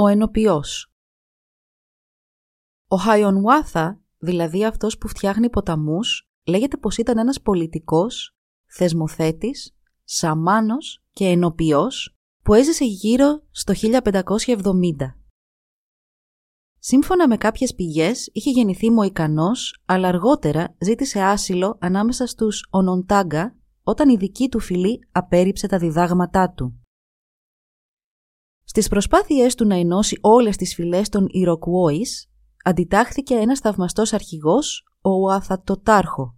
ο ενοποιός Ο Χαϊονουάθα, δηλαδή αυτός που φτιάχνει ποταμούς, λέγεται πως ήταν ένας πολιτικός, θεσμοθέτης, σαμάνος και ενοποιός που έζησε γύρω στο 1570. Σύμφωνα με κάποιες πηγές, είχε γεννηθεί Μοϊκανός, αλλά αργότερα ζήτησε άσυλο ανάμεσα στους Ονοντάγκα όταν η δική του φυλή απέρριψε τα διδάγματά του. Στις προσπάθειές του να ενώσει όλες τις φυλές των Ιροκουόης, αντιτάχθηκε ένας θαυμαστός αρχηγός, ο Ουαθατοτάρχο.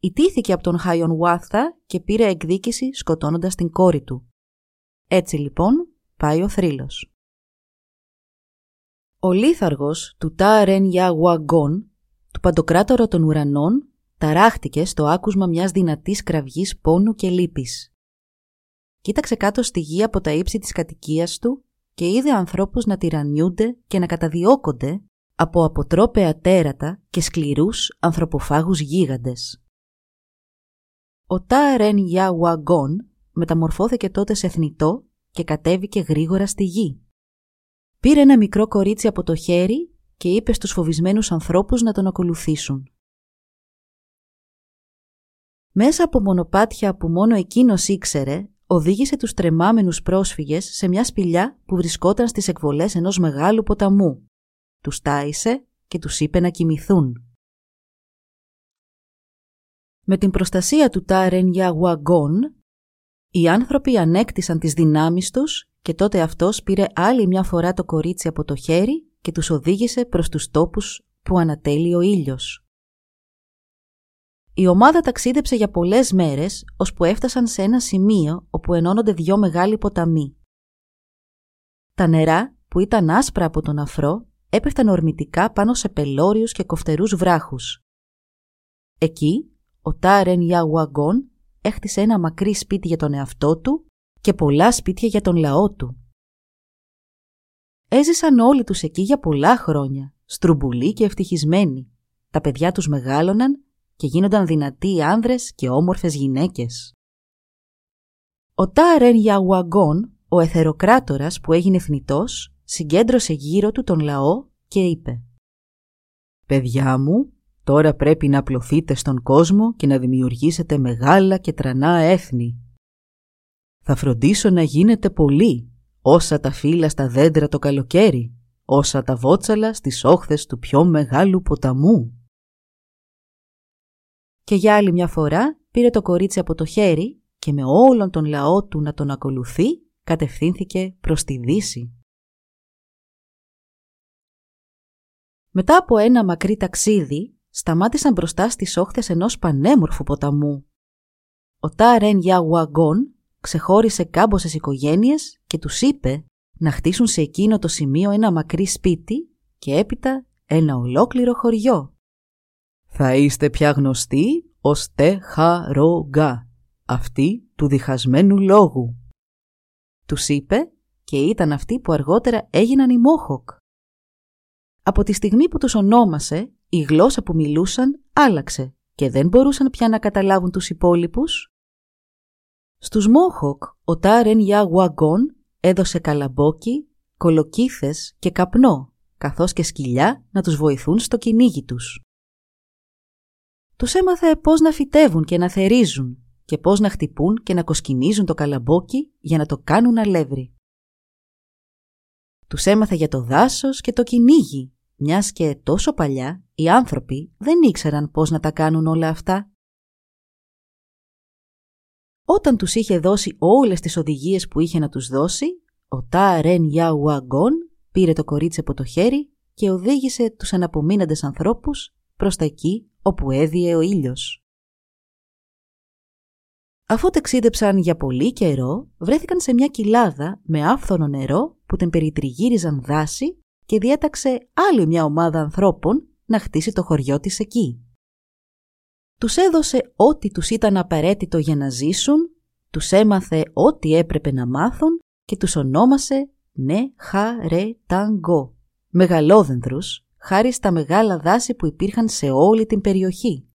Ιτήθηκε από τον Χάιον Ουάθα και πήρε εκδίκηση σκοτώνοντας την κόρη του. Έτσι λοιπόν πάει ο θρύλος. Ο λίθαργος του Τάρεν Γουαγκόν, του παντοκράτορα των ουρανών, ταράχτηκε στο άκουσμα μιας δυνατής κραυγής πόνου και λύπης. Κοίταξε κάτω στη γη από τα ύψη της κατοικίας του και είδε ανθρώπους να τυραννιούνται και να καταδιώκονται από αποτρόπαια τέρατα και σκληρούς ανθρωποφάγους γίγαντες. Ο Τάρεν Γουαγκόν μεταμορφώθηκε τότε σε θνητό και κατέβηκε γρήγορα στη γη. Πήρε ένα μικρό κορίτσι από το χέρι και είπε στους φοβισμένους ανθρώπους να τον ακολουθήσουν. Μέσα από μονοπάτια που μόνο εκείνος ήξερε, οδήγησε τους τρεμάμενους πρόσφυγες σε μια σπηλιά που βρισκόταν στις εκβολές ενός μεγάλου ποταμού. Τους τάισε και τους είπε να κοιμηθούν. Με την προστασία του Τάρεν Γιαγουαγκόν, οι άνθρωποι ανέκτησαν τις δυνάμεις τους και τότε αυτός πήρε άλλη μια φορά το κορίτσι από το χέρι και τους οδήγησε προς τους τόπους που ανατέλει ο ήλιος. Η ομάδα ταξίδεψε για πολλές μέρες, ώσπου έφτασαν σε ένα σημείο όπου ενώνονται δυο μεγάλοι ποταμοί. Τα νερά, που ήταν άσπρα από τον αφρό, έπεφταν ορμητικά πάνω σε πελώριους και κοφτερούς βράχους. Εκεί, ο Τάρεν Ιαουαγκόν έχτισε ένα μακρύ σπίτι για τον εαυτό του και πολλά σπίτια για τον λαό του. Έζησαν όλοι τους εκεί για πολλά χρόνια, στρουμπουλοί και ευτυχισμένοι. Τα παιδιά τους μεγάλωναν και γίνονταν δυνατοί άνδρες και όμορφες γυναίκες. Ο Τάρεν Ιαουαγκόν, ο εθεροκράτορας που έγινε θνητός, συγκέντρωσε γύρω του τον λαό και είπε «Παιδιά μου, Τώρα πρέπει να απλωθείτε στον κόσμο και να δημιουργήσετε μεγάλα και τρανά έθνη. Θα φροντίσω να γίνετε πολλοί, όσα τα φύλλα στα δέντρα το καλοκαίρι, όσα τα βότσαλα στις όχθες του πιο μεγάλου ποταμού. Και για άλλη μια φορά πήρε το κορίτσι από το χέρι και με όλον τον λαό του να τον ακολουθεί κατευθύνθηκε προς τη δύση. Μετά από ένα μακρύ ταξίδι σταμάτησαν μπροστά στις όχθες ενός πανέμορφου ποταμού. Ο Τάρεν Γιαουαγκόν ξεχώρισε κάμποσες οικογένειες και τους είπε να χτίσουν σε εκείνο το σημείο ένα μακρύ σπίτι και έπειτα ένα ολόκληρο χωριό. «Θα είστε πια γνωστοί ως Τεχαρογκά, αυτή του διχασμένου λόγου», τους είπε και ήταν αυτοί που αργότερα έγιναν οι Μόχοκ. Από τη στιγμή που τους ονόμασε, η γλώσσα που μιλούσαν άλλαξε και δεν μπορούσαν πια να καταλάβουν τους υπόλοιπους. Στους Μόχοκ ο Τάρεν Γιαγουαγκόν έδωσε καλαμπόκι, κολοκύθες και καπνό, καθώς και σκυλιά να τους βοηθούν στο κυνήγι τους. Τους έμαθε πώς να φυτεύουν και να θερίζουν και πώς να χτυπούν και να κοσκινίζουν το καλαμπόκι για να το κάνουν αλεύρι. Τους έμαθε για το δάσος και το κυνήγι μιας και τόσο παλιά οι άνθρωποι δεν ήξεραν πώς να τα κάνουν όλα αυτά. Όταν τους είχε δώσει όλες τις οδηγίες που είχε να τους δώσει, ο Τα Ρεν Ιαουαγκόν πήρε το κορίτσι από το χέρι και οδήγησε τους αναπομείναντες ανθρώπους προς τα εκεί όπου έδιε ο ήλιος. Αφού ταξίδεψαν για πολύ καιρό, βρέθηκαν σε μια κοιλάδα με άφθονο νερό που την περιτριγύριζαν δάση και διέταξε άλλη μια ομάδα ανθρώπων να χτίσει το χωριό της εκεί. Τους έδωσε ό,τι τους ήταν απαραίτητο για να ζήσουν, τους έμαθε ό,τι έπρεπε να μάθουν και τους ονόμασε «Ναι Χα Ρε Ταγκό», μεγαλόδενδρους, χάρη στα μεγάλα δάση που υπήρχαν σε όλη την περιοχή.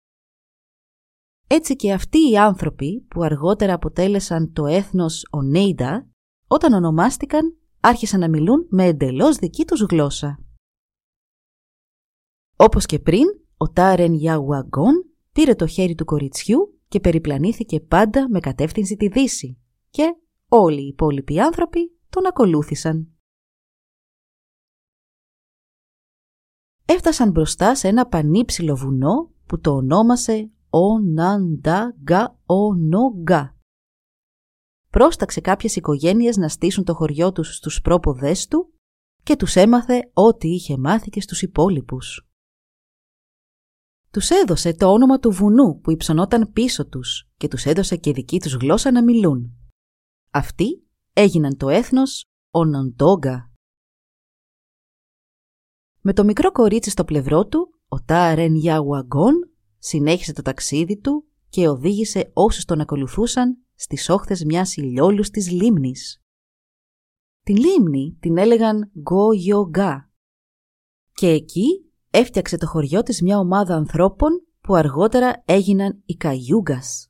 Έτσι και αυτοί οι άνθρωποι που αργότερα αποτέλεσαν το έθνος Ονέιντα, όταν ονομάστηκαν άρχισαν να μιλούν με εντελώς δική τους γλώσσα. Όπως και πριν, ο Τάρεν Ιαουαγκόν πήρε το χέρι του κοριτσιού και περιπλανήθηκε πάντα με κατεύθυνση τη δύση και όλοι οι υπόλοιποι άνθρωποι τον ακολούθησαν. Έφτασαν μπροστά σε ένα πανύψηλο βουνό που το ονόμασε Ονανταγαονογκα. Πρόσταξε κάποιες οικογένειες να στήσουν το χωριό τους στους πρόποδές του και τους έμαθε ό,τι είχε μάθει και στους υπόλοιπους. Τους έδωσε το όνομα του βουνού που υψωνόταν πίσω τους και τους έδωσε και δική τους γλώσσα να μιλούν. Αυτοί έγιναν το έθνος Οναντόγκα. Με το μικρό κορίτσι στο πλευρό του, ο Τάρεν Ιαουαγκόν συνέχισε το ταξίδι του και οδήγησε όσους τον ακολουθούσαν στις όχθες μιας ηλιόλους της λίμνης. Την λίμνη την έλεγαν Γκο και εκεί έφτιαξε το χωριό της μια ομάδα ανθρώπων που αργότερα έγιναν οι Καγιούγκας.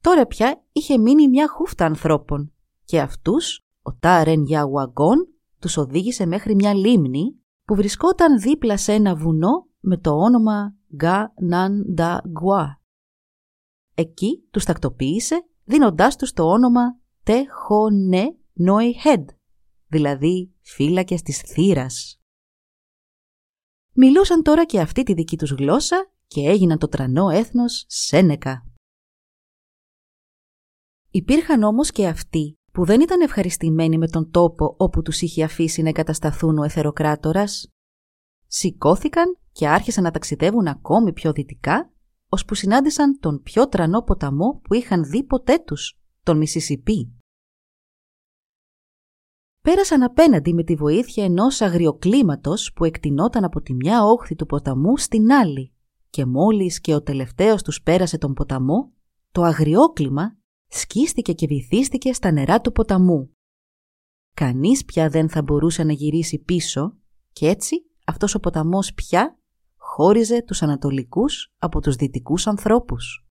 Τώρα πια είχε μείνει μια χούφτα ανθρώπων και αυτούς ο Τάρεν Γιαουαγκόν τους οδήγησε μέχρι μια λίμνη που βρισκόταν δίπλα σε ένα βουνό με το όνομα Γκα Ναν Ντα Γκουά. Εκεί τους τακτοποίησε δίνοντάς τους το όνομα Τεχονέ Νόι Χέντ, δηλαδή φύλακες της θύρας. Μιλούσαν τώρα και αυτή τη δική τους γλώσσα και έγιναν το τρανό έθνος Σένεκα. Υπήρχαν όμως και αυτοί που δεν ήταν ευχαριστημένοι με τον τόπο όπου τους είχε αφήσει να εγκατασταθούν ο εθεροκράτορας. Σηκώθηκαν και άρχισαν να ταξιδεύουν ακόμη πιο δυτικά, ώσπου συνάντησαν τον πιο τρανό ποταμό που είχαν δει ποτέ τους, τον Μισισιπί. Πέρασαν απέναντι με τη βοήθεια ενός αγριοκλίματος που εκτινόταν από τη μια όχθη του ποταμού στην άλλη και μόλις και ο τελευταίος τους πέρασε τον ποταμό, το αγριόκλιμα σκίστηκε και βυθίστηκε στα νερά του ποταμού. Κανείς πια δεν θα μπορούσε να γυρίσει πίσω και έτσι αυτός ο ποταμός πια χώριζε τους ανατολικούς από τους δυτικούς ανθρώπους.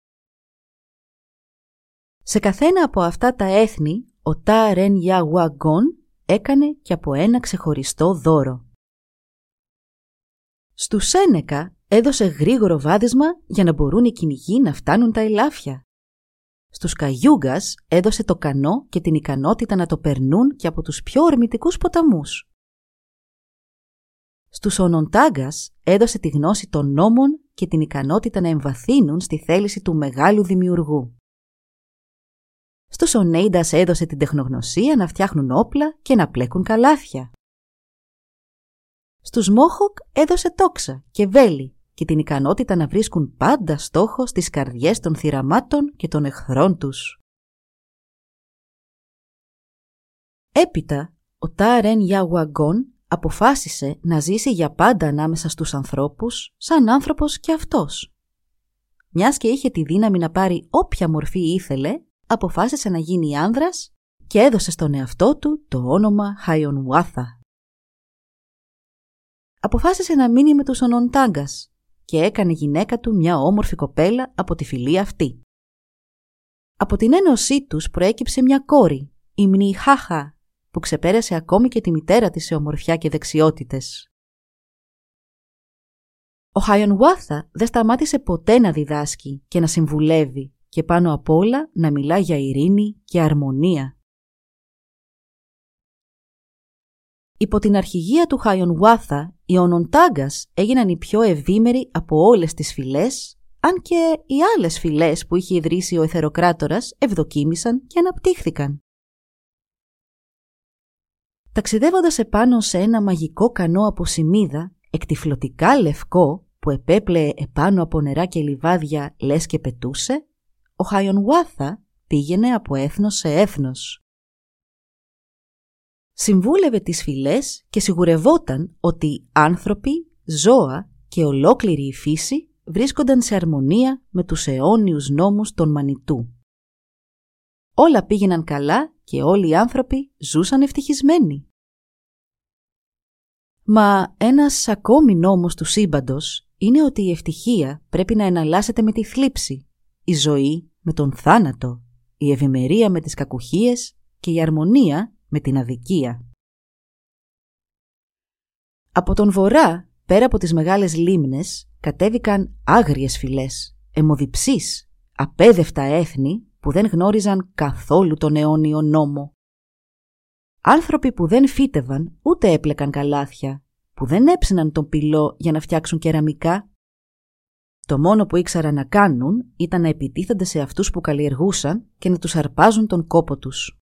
Σε καθένα από αυτά τα έθνη, ο Τα Ρεν Ιαουαγκόν έκανε και από ένα ξεχωριστό δώρο. Στου Σένεκα έδωσε γρήγορο βάδισμα για να μπορούν οι κυνηγοί να φτάνουν τα ελάφια. Στους Καγιούγκας έδωσε το κανό και την ικανότητα να το περνούν και από τους πιο ορμητικούς ποταμούς. Στους Ονοντάγκας έδωσε τη γνώση των νόμων και την ικανότητα να εμβαθύνουν στη θέληση του μεγάλου δημιουργού. Στους Ονέιντας έδωσε την τεχνογνωσία να φτιάχνουν όπλα και να πλέκουν καλάθια. Στους Μόχοκ έδωσε τόξα και βέλη και την ικανότητα να βρίσκουν πάντα στόχο στις καρδιές των θυραμάτων και των εχθρών τους. Έπειτα, ο Τάρεν Ιαουαγκόν αποφάσισε να ζήσει για πάντα ανάμεσα στους ανθρώπους σαν άνθρωπος και αυτός. Μιας και είχε τη δύναμη να πάρει όποια μορφή ήθελε, αποφάσισε να γίνει άνδρας και έδωσε στον εαυτό του το όνομα Χαϊονουάθα. Αποφάσισε να μείνει με τους Ονοντάγκας και έκανε γυναίκα του μια όμορφη κοπέλα από τη φυλή αυτή. Από την ένωσή τους προέκυψε μια κόρη, η Μνιχάχα, που ξεπέρασε ακόμη και τη μητέρα της σε ομορφιά και δεξιότητες. Ο Χαϊονουάθα δεν σταμάτησε ποτέ να διδάσκει και να συμβουλεύει και πάνω απ' όλα να μιλά για ειρήνη και αρμονία. Υπό την αρχηγία του Χαϊονουάθα, οι Ονοντάγκας έγιναν οι πιο ευήμεροι από όλες τις φυλές, αν και οι άλλες φυλές που είχε ιδρύσει ο Εθεροκράτορας ευδοκίμησαν και αναπτύχθηκαν. Ταξιδεύοντας επάνω σε ένα μαγικό κανό από σημίδα, εκτιφλωτικά λευκό που επέπλεε επάνω από νερά και λιβάδια λες και πετούσε, ο Χαϊονουάθα πήγαινε από έθνος σε έθνος. Συμβούλευε τις φυλές και σιγουρευόταν ότι άνθρωποι, ζώα και ολόκληρη η φύση βρίσκονταν σε αρμονία με τους αιώνιους νόμους των Μανιτού. Όλα πήγαιναν καλά και όλοι οι άνθρωποι ζούσαν ευτυχισμένοι. Μα ένας ακόμη νόμος του σύμπαντος είναι ότι η ευτυχία πρέπει να εναλλάσσεται με τη θλίψη, η ζωή με τον θάνατο, η ευημερία με τις κακουχίες και η αρμονία με την αδικία. Από τον βορρά, πέρα από τις μεγάλες λίμνες, κατέβηκαν άγριες φυλές, αιμοδιψείς, απέδευτα έθνη που δεν γνώριζαν καθόλου τον αιώνιο νόμο. Άνθρωποι που δεν φύτευαν ούτε έπλεκαν καλάθια, που δεν έψιναν τον πυλό για να φτιάξουν κεραμικά. Το μόνο που ήξεραν να κάνουν ήταν να επιτίθενται σε αυτούς που καλλιεργούσαν και να τους αρπάζουν τον κόπο τους.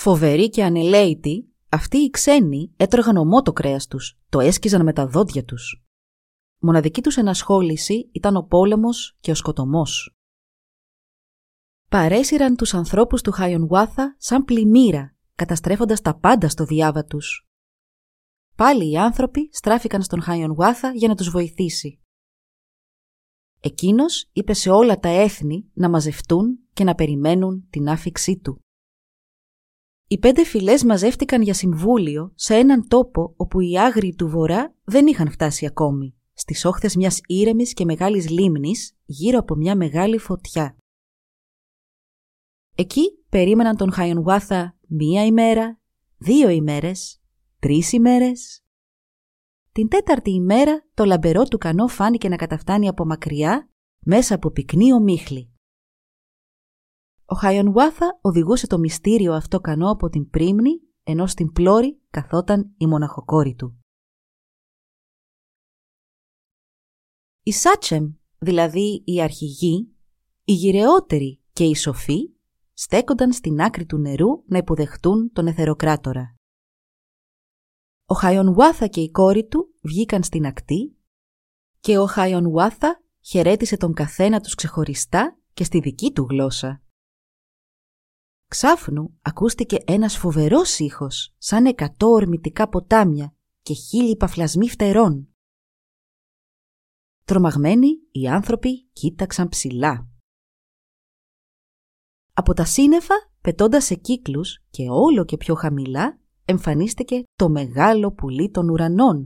Φοβεροί και ανελαίητοι, αυτοί οι ξένοι έτρωγαν ομό το κρέας τους, το έσκιζαν με τα δόντια τους. Μοναδική τους ενασχόληση ήταν ο πόλεμος και ο σκοτωμός. Παρέσυραν τους ανθρώπους του Χαϊονουάθα σαν πλημμύρα, καταστρέφοντας τα πάντα στο διάβα τους. Πάλι οι άνθρωποι στράφηκαν στον Χαϊονουάθα για να τους βοηθήσει. Εκείνος είπε σε όλα τα έθνη να μαζευτούν και να περιμένουν την άφηξή του. Οι πέντε φυλές μαζεύτηκαν για συμβούλιο σε έναν τόπο όπου οι άγριοι του βορρά δεν είχαν φτάσει ακόμη, στις όχθες μιας ήρεμης και μεγάλης λίμνης γύρω από μια μεγάλη φωτιά. Εκεί περίμεναν τον Χαϊονουάθα μία ημέρα, δύο ημέρες, τρεις ημέρες. Την τέταρτη ημέρα το λαμπερό του κανό φάνηκε να καταφτάνει από μακριά μέσα από πυκνή ομίχλη. Ο Χαϊονουάθα οδηγούσε το μυστήριο αυτό κανό από την πρίμνη ενώ στην πλώρη καθόταν η μοναχοκόρη του. Οι Σάτσεμ, δηλαδή οι αρχηγοί, οι γυρεότεροι και οι σοφοί, στέκονταν στην άκρη του νερού να υποδεχτούν τον εθεροκράτορα. Ο Χαϊονουάθα και η κόρη του βγήκαν στην ακτή και ο Χαϊονουάθα χαιρέτησε τον καθένα τους ξεχωριστά και στη δική του γλώσσα. Ξάφνου ακούστηκε ένας φοβερός ήχος, σαν εκατό ορμητικά ποτάμια και χίλιοι παφλασμοί φτερών. Τρομαγμένοι, οι άνθρωποι κοίταξαν ψηλά. Από τα σύννεφα, πετώντας σε κύκλους και όλο και πιο χαμηλά, εμφανίστηκε το μεγάλο πουλί των ουρανών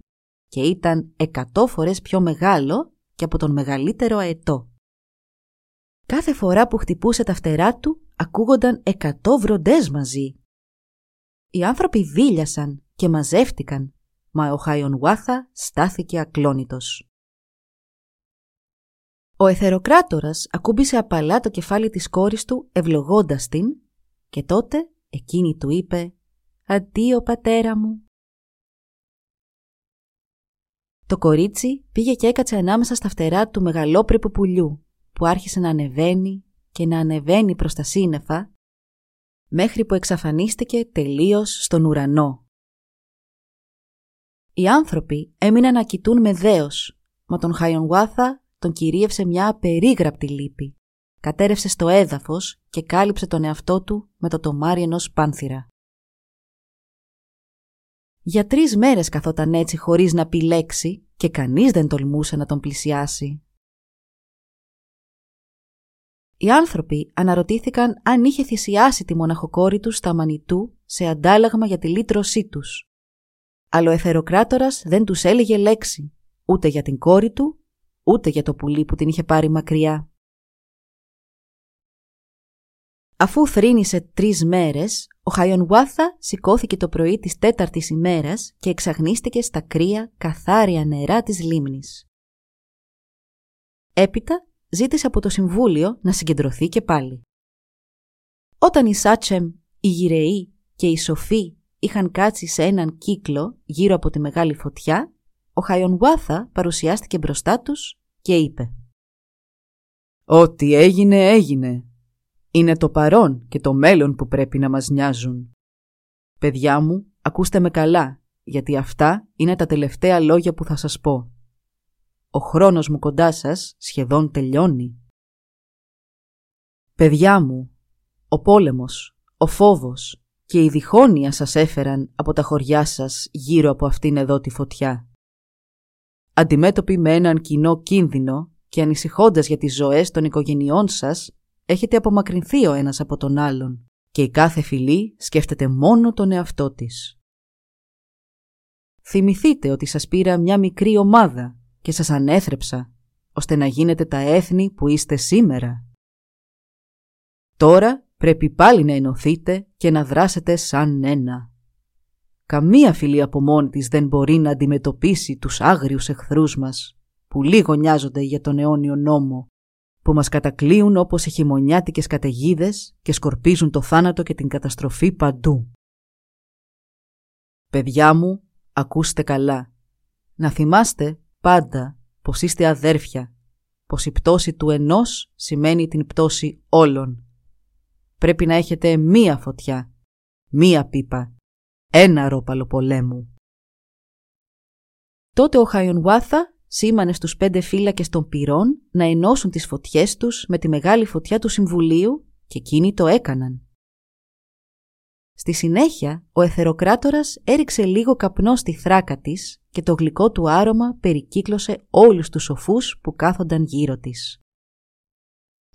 και ήταν εκατό φορές πιο μεγάλο και από τον μεγαλύτερο αετό. Κάθε φορά που χτυπούσε τα φτερά του, ακούγονταν εκατό βροντές μαζί. Οι άνθρωποι δίλιασαν και μαζεύτηκαν, μα ο Χαϊονουάθα στάθηκε ακλόνητος. Ο εθεροκράτορας ακούμπησε απαλά το κεφάλι της κόρης του ευλογώντας την και τότε εκείνη του είπε «Αντίο πατέρα μου». Το κορίτσι πήγε και έκατσε ανάμεσα στα φτερά του μεγαλόπρεπου πουλιού που άρχισε να ανεβαίνει και να ανεβαίνει προς τα σύννεφα μέχρι που εξαφανίστηκε τελείως στον ουρανό. Οι άνθρωποι έμειναν να κοιτούν με δέος, μα τον Χαϊονγουάθα τον κυρίευσε μια απερίγραπτη λύπη. Κατέρευσε στο έδαφος και κάλυψε τον εαυτό του με το τομάρι ενός πάνθυρα. Για τρεις μέρες καθόταν έτσι χωρίς να πει λέξη και κανείς δεν τολμούσε να τον πλησιάσει. Οι άνθρωποι αναρωτήθηκαν αν είχε θυσιάσει τη μοναχοκόρη τους στα Μανιτού σε αντάλλαγμα για τη λύτρωσή τους. Αλλά ο εθεροκράτορας δεν τους έλεγε λέξη, ούτε για την κόρη του, ούτε για το πουλί που την είχε πάρει μακριά. Αφού θρύνησε τρεις μέρες, ο Χαϊονουάθα σηκώθηκε το πρωί της τέταρτης ημέρας και εξαγνίστηκε στα κρύα καθάρια νερά της λίμνης. Έπειτα ζήτησε από το Συμβούλιο να συγκεντρωθεί και πάλι. Όταν οι Σάτσεμ, οι Γυρεοί και οι Σοφοί είχαν κάτσει σε έναν κύκλο γύρω από τη μεγάλη φωτιά, ο Χαϊονουάθα παρουσιάστηκε μπροστά τους και είπε «Ό,τι έγινε έγινε. Είναι το παρόν και το μέλλον που πρέπει να μας νοιάζουν. Παιδιά μου, ακούστε με καλά, γιατί αυτά είναι τα τελευταία λόγια που θα σας πω. Ο χρόνος μου κοντά σας σχεδόν τελειώνει. Παιδιά μου, ο πόλεμος, ο φόβος και η διχόνοια σας έφεραν από τα χωριά σας γύρω από αυτήν εδώ τη φωτιά. Αντιμέτωποι με έναν κοινό κίνδυνο και ανησυχώντας για τις ζωές των οικογενειών σας, έχετε απομακρυνθεί ο ένας από τον άλλον και η κάθε φυλή σκέφτεται μόνο τον εαυτό της. Θυμηθείτε ότι σας πήρα μια μικρή ομάδα και σας ανέθρεψα, ώστε να γίνετε τα έθνη που είστε σήμερα. Τώρα πρέπει πάλι να ενωθείτε και να δράσετε σαν ένα. Καμία φυλή από μόνη της δεν μπορεί να αντιμετωπίσει τους άγριους εχθρούς μας, που λίγο νοιάζονται για τον αιώνιο νόμο, που μας κατακλείουν όπως οι χειμωνιάτικες καταιγίδες και σκορπίζουν το θάνατο και την καταστροφή παντού. Παιδιά μου, ακούστε καλά. Να θυμάστε πάντα πως είστε αδέρφια, πως η πτώση του ενός σημαίνει την πτώση όλων. Πρέπει να έχετε μία φωτιά, μία πίπα, ένα ρόπαλο πολέμου. Τότε ο Χαϊονουάθα σήμανε στους πέντε φύλακες των πυρών να ενώσουν τις φωτιές τους με τη μεγάλη φωτιά του Συμβουλίου και εκείνοι το έκαναν. Στη συνέχεια, ο εθεροκράτορας έριξε λίγο καπνό στη θράκα της και το γλυκό του άρωμα περικύκλωσε όλους τους σοφούς που κάθονταν γύρω της.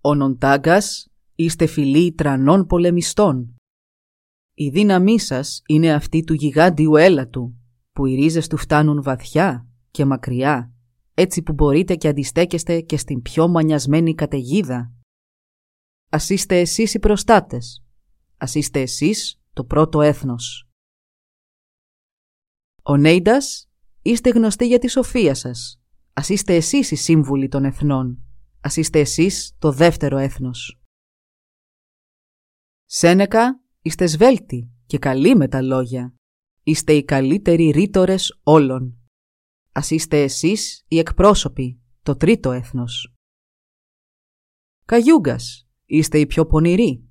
«Ο Νοντάγκας είστε φιλοί τρανών πολεμιστών. Η δύναμή σας είναι αυτή του γιγάντιου έλατου, που οι ρίζες του φτάνουν βαθιά και μακριά, έτσι που μπορείτε και αντιστέκεστε και στην πιο μανιασμένη καταιγίδα. Ας είστε εσείς οι προστάτες. Ας είστε εσείς το πρώτο έθνος. Ο Νέιντας είστε γνωστοί για τη σοφία σας. Ας είστε εσείς οι σύμβουλοι των εθνών. Ας είστε εσείς το δεύτερο έθνος. Σένεκα είστε σβέλτοι και καλοί με τα λόγια. Είστε οι καλύτεροι ρήτορες όλων. Ας είστε εσείς οι εκπρόσωποι, το τρίτο έθνος. Καγιούγκας, είστε οι πιο πονηροί.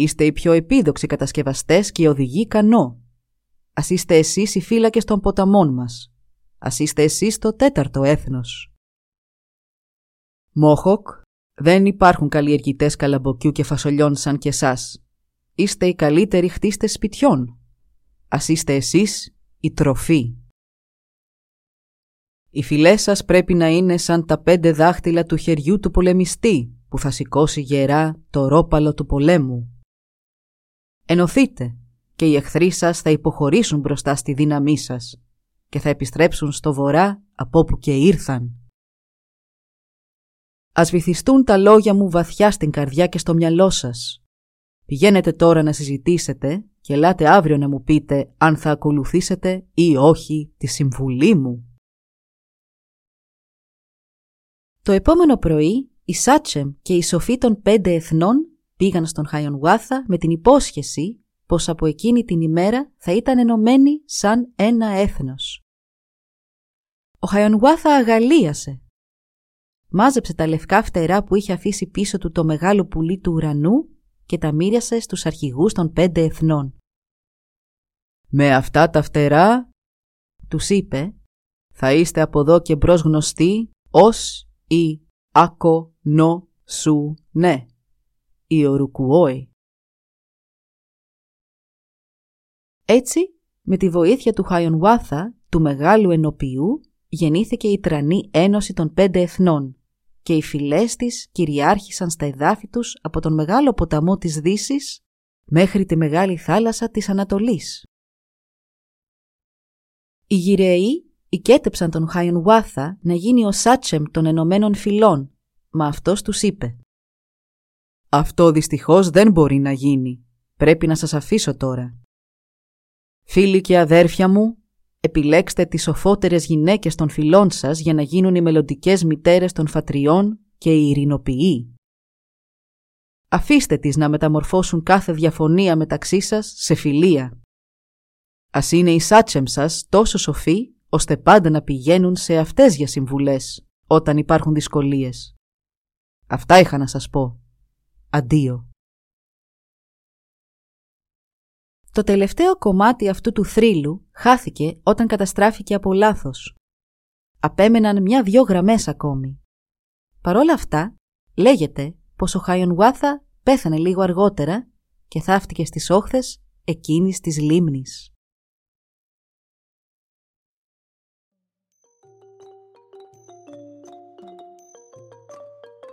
Είστε οι πιο επίδοξοι κατασκευαστές και οι οδηγοί κανό. Ας είστε εσείς οι φύλακες των ποταμών μας. Ας είστε εσείς το τέταρτο έθνος. Μόχοκ, δεν υπάρχουν καλλιεργητές καλαμποκιού και φασολιών σαν και εσάς. Είστε οι καλύτεροι χτίστες σπιτιών. Ας είστε εσείς η τροφή. Οι φυλές σας πρέπει να είναι σαν τα πέντε δάχτυλα του χεριού του πολεμιστή που θα σηκώσει γερά το ρόπαλο του πολέμου. Ενωθείτε και οι εχθροί σας θα υποχωρήσουν μπροστά στη δύναμή σας και θα επιστρέψουν στο βορρά από όπου και ήρθαν. Ας βυθιστούν τα λόγια μου βαθιά στην καρδιά και στο μυαλό σας. Πηγαίνετε τώρα να συζητήσετε και ελάτε αύριο να μου πείτε αν θα ακολουθήσετε ή όχι τη συμβουλή μου. Το επόμενο πρωί, η Σάτσεμ και οι σοφοί των πέντε εθνών πήγαν στον Χαϊονουάθα με την υπόσχεση πως από εκείνη την ημέρα θα ήταν ενωμένοι σαν ένα έθνος. Ο Χαϊονουάθα αγαλίασε. Μάζεψε τα λευκά φτερά που είχε αφήσει πίσω του το μεγάλο πουλί του ουρανού και τα μοίριασε στους αρχηγούς των πέντε εθνών. «Με αυτά τα φτερά», τους είπε, «θα είστε από εδώ και μπρος γνωστοί ως η «Ακο νο σου ναι» η ορουκουόη. Έτσι, με τη βοήθεια του Χαϊονουάθα, του μεγάλου ενοποιού, γεννήθηκε η τρανή ένωση των πέντε εθνών και οι φυλές της κυριάρχησαν στα εδάφη τους από τον μεγάλο ποταμό της Δύσης μέχρι τη μεγάλη θάλασσα της Ανατολής. Οι γυραιοί οικέτεψαν τον Χαϊονουάθα να γίνει ο Σάτσεμ των Ενωμένων Φυλών, μα αυτός τους είπε «Αυτό δυστυχώς δεν μπορεί να γίνει. Πρέπει να σας αφήσω τώρα. Φίλοι και αδέρφια μου, επιλέξτε τις σοφότερες γυναίκες των φυλών σας για να γίνουν οι μελλοντικές μητέρες των φατριών και οι ειρηνοποιοί. Αφήστε τις να μεταμορφώσουν κάθε διαφωνία μεταξύ σας σε φιλία. Ας είναι οι σάτσεμ σας τόσο σοφοί ώστε πάντα να πηγαίνουν σε αυτές για συμβουλές όταν υπάρχουν δυσκολίες. Αυτά είχα να σας πω. Αντίο. Το τελευταίο κομμάτι αυτού του θρύλου χάθηκε όταν καταστράφηκε από λάθος. Απέμεναν μια-δυο γραμμές ακόμη. Παρόλα αυτά, λέγεται πως ο Χαϊονουάθα πέθανε λίγο αργότερα και θαύτηκε στις όχθες εκείνης της λίμνης.